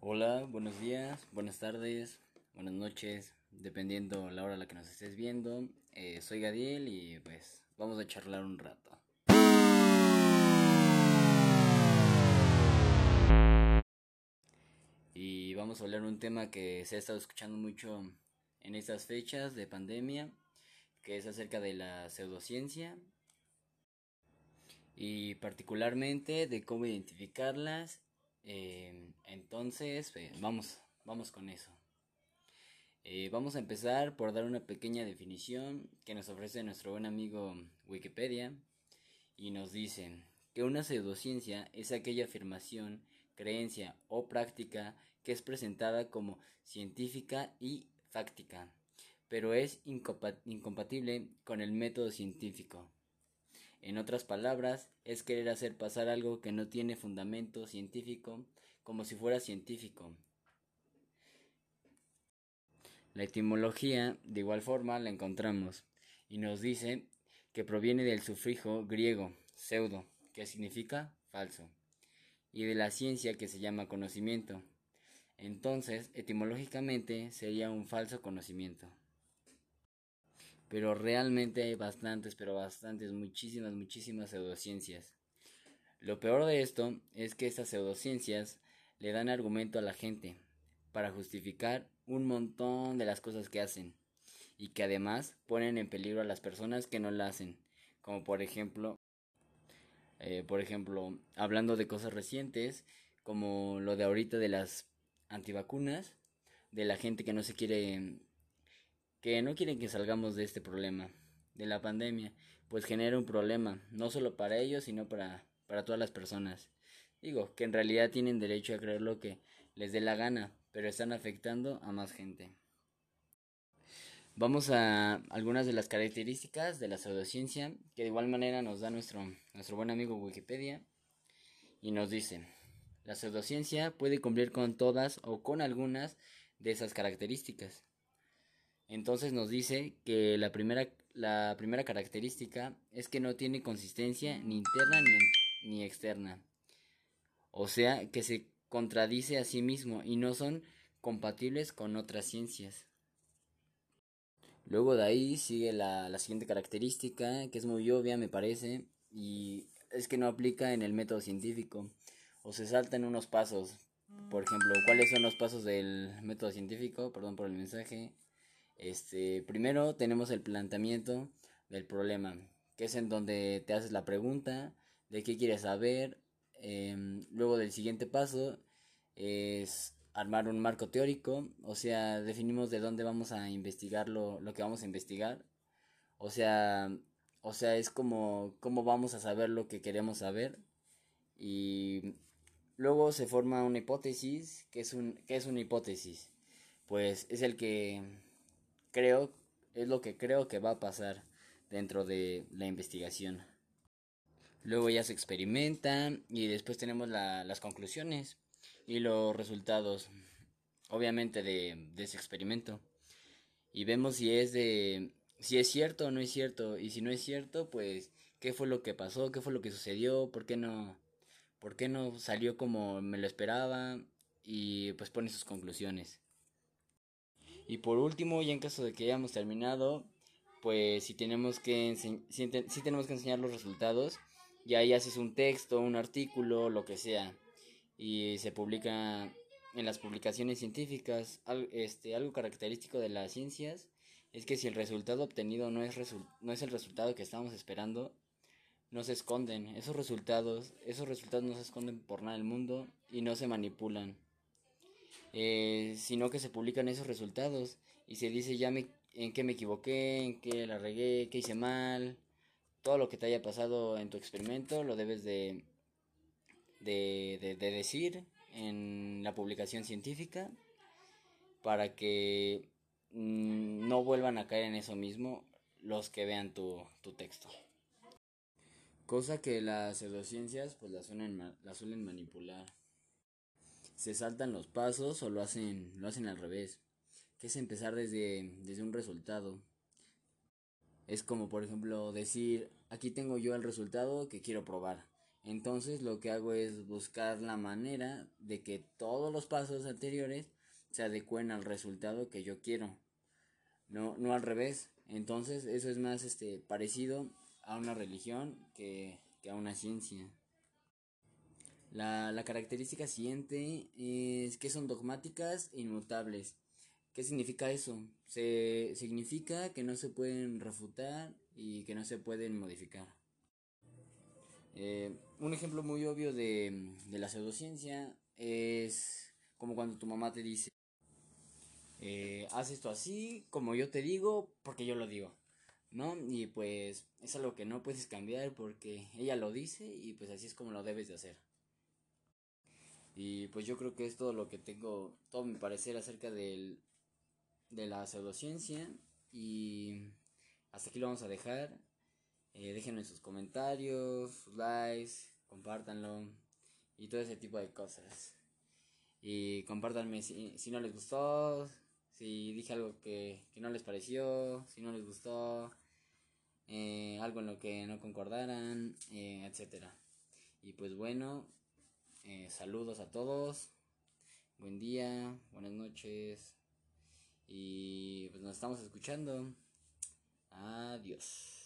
Hola, buenos días, buenas tardes, buenas noches, dependiendo la hora a la que nos estés viendo. Eh, soy Gadiel y pues vamos a charlar un rato. Y vamos a hablar un tema que se ha estado escuchando mucho en estas fechas de pandemia, que es acerca de la pseudociencia y particularmente de cómo identificarlas. Eh, entonces, eh, vamos, vamos con eso. Eh, vamos a empezar por dar una pequeña definición que nos ofrece nuestro buen amigo Wikipedia y nos dice que una pseudociencia es aquella afirmación, creencia o práctica que es presentada como científica y fáctica, pero es incompatible con el método científico. En otras palabras, es querer hacer pasar algo que no tiene fundamento científico como si fuera científico. La etimología, de igual forma, la encontramos y nos dice que proviene del sufijo griego pseudo, que significa falso, y de la ciencia que se llama conocimiento. Entonces, etimológicamente sería un falso conocimiento. Pero realmente hay bastantes, pero bastantes, muchísimas, muchísimas pseudociencias. Lo peor de esto es que estas pseudociencias le dan argumento a la gente para justificar un montón de las cosas que hacen y que además ponen en peligro a las personas que no la hacen, como por ejemplo, eh, por ejemplo, hablando de cosas recientes, como lo de ahorita de las antivacunas, de la gente que no se quiere, que no quieren que salgamos de este problema, de la pandemia, pues genera un problema, no solo para ellos, sino para, para todas las personas. Digo, que en realidad tienen derecho a creer lo que les dé la gana, pero están afectando a más gente. Vamos a algunas de las características de la pseudociencia que de igual manera nos da nuestro, nuestro buen amigo Wikipedia y nos dice, la pseudociencia puede cumplir con todas o con algunas de esas características. Entonces nos dice que la primera, la primera característica es que no tiene consistencia ni interna ni, ni externa. O sea, que se contradice a sí mismo y no son compatibles con otras ciencias. Luego de ahí sigue la, la, siguiente característica, que es muy obvia me parece, y es que no aplica en el método científico, o se saltan unos pasos. Por ejemplo, ¿cuáles son los pasos del método científico? Perdón por el mensaje. Este, primero tenemos el planteamiento del problema, que es en donde te haces la pregunta de qué quieres saber. Em, luego del siguiente paso es armar un marco teórico, o sea, definimos de dónde vamos a investigar lo, lo que vamos a investigar. O sea, o sea, es como cómo vamos a saber lo que queremos saber. Y luego se forma una hipótesis, que es un que es una hipótesis. Pues es el que creo es lo que creo que va a pasar dentro de la investigación. Luego ya se experimenta y después tenemos la, las conclusiones y los resultados, obviamente, de, ese experimento. Y vemos si es de si es cierto o no es cierto. Y si no es cierto, pues, ¿qué fue lo que pasó? ¿Qué fue lo que sucedió? ¿Por qué no, por qué no salió como me lo esperaba? Y pues pone sus conclusiones. Y por último, ya en caso de que hayamos terminado, pues si tenemos que, si, tenemos que enseñar los resultados, y ahí haces un texto, un artículo, lo que sea y se publica en las publicaciones científicas. este, algo característico de las ciencias es que si el resultado obtenido no es, no es el resultado que estamos esperando, no se esconden. Esos resultados, esos resultados no se esconden por nada del mundo y no se manipulan. Eh, sino que se publican esos resultados y se dice ya me, en qué me equivoqué, en qué la regué, qué hice mal, todo lo que te haya pasado en tu experimento lo debes de de, de, decir en la publicación científica para que mm, no vuelvan a caer en eso mismo los que vean tu, tu texto. Cosa que las pseudociencias pues la suelen, suelen manipular. Se saltan los pasos o lo hacen, lo hacen al revés, que es empezar desde, desde un resultado. Es como por ejemplo decir, aquí tengo yo el resultado que quiero probar. Entonces lo que hago es buscar la manera de que todos los pasos anteriores se adecuen al resultado que yo quiero. No, no al revés. Entonces eso es más este, parecido a una religión que, que a una ciencia. La, la, característica siguiente es que son dogmáticas e inmutables. ¿Qué significa eso? Se, significa que no se pueden refutar y que no se pueden modificar. Eh, un ejemplo muy obvio de, de, la pseudociencia es como cuando tu mamá te dice, eh, haz esto así, como yo te digo, porque yo lo digo. ¿No? Y pues es algo que no puedes cambiar porque ella lo dice y pues así es como lo debes de hacer. Y pues yo creo que es todo lo que tengo, todo mi parecer acerca del, de la pseudociencia. Y hasta aquí lo vamos a dejar. Eh, déjenme sus comentarios, sus likes, compártanlo y todo ese tipo de cosas. Y compártanme si, si no les gustó, si dije algo que, que, no les pareció, si no les gustó, eh, algo en lo que no concordaran, eh, etc. Y pues bueno, eh, saludos a todos, buen día, buenas noches y pues nos estamos escuchando. Adiós.